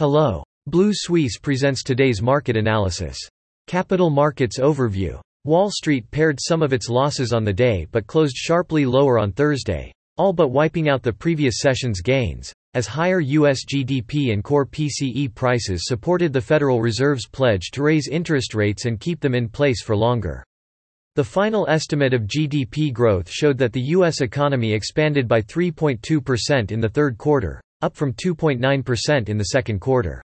Hello. Blue Suisse presents today's market analysis. Capital Markets Overview. Wall Street pared some of its losses on the day but closed sharply lower on Thursday, all but wiping out the previous session's gains, as higher U.S. GDP and core PCE prices supported the Federal Reserve's pledge to raise interest rates and keep them in place for longer. The final estimate of GDP growth showed that the U.S. economy expanded by 3.2% in the third quarter, up from 2.9% in the second quarter.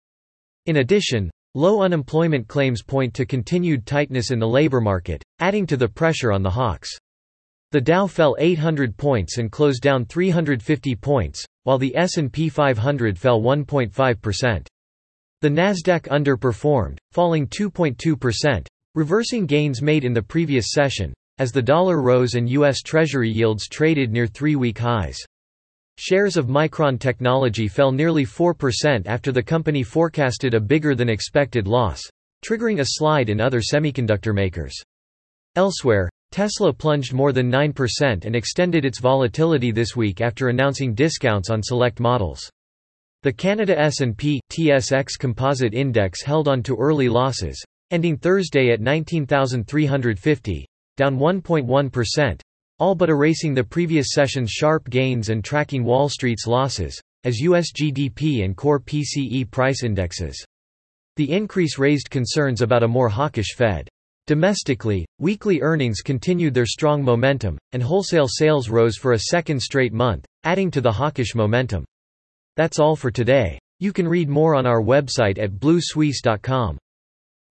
In addition, low unemployment claims point to continued tightness in the labor market, adding to the pressure on the hawks. The Dow fell 800 points and closed down 350 points, while the S&P 500 fell 1.5%. The Nasdaq underperformed, falling 2.2%, reversing gains made in the previous session, as the dollar rose and U.S. Treasury yields traded near three-week highs. Shares of Micron Technology fell nearly 4% after the company forecasted a bigger than expected loss, triggering a slide in other semiconductor makers. Elsewhere, Tesla plunged more than 9% and extended its volatility this week after announcing discounts on select models. The Canada S&P TSX Composite Index held on to early losses, ending Thursday at 19,350, down 1.1%, all but erasing the previous session's sharp gains and tracking Wall Street's losses, as U.S. GDP and core PCE price indexes. The increase raised concerns about a more hawkish Fed. Domestically, weekly earnings continued their strong momentum, and wholesale sales rose for a second straight month, adding to the hawkish momentum. That's all for today. You can read more on our website at bluesuisse.com.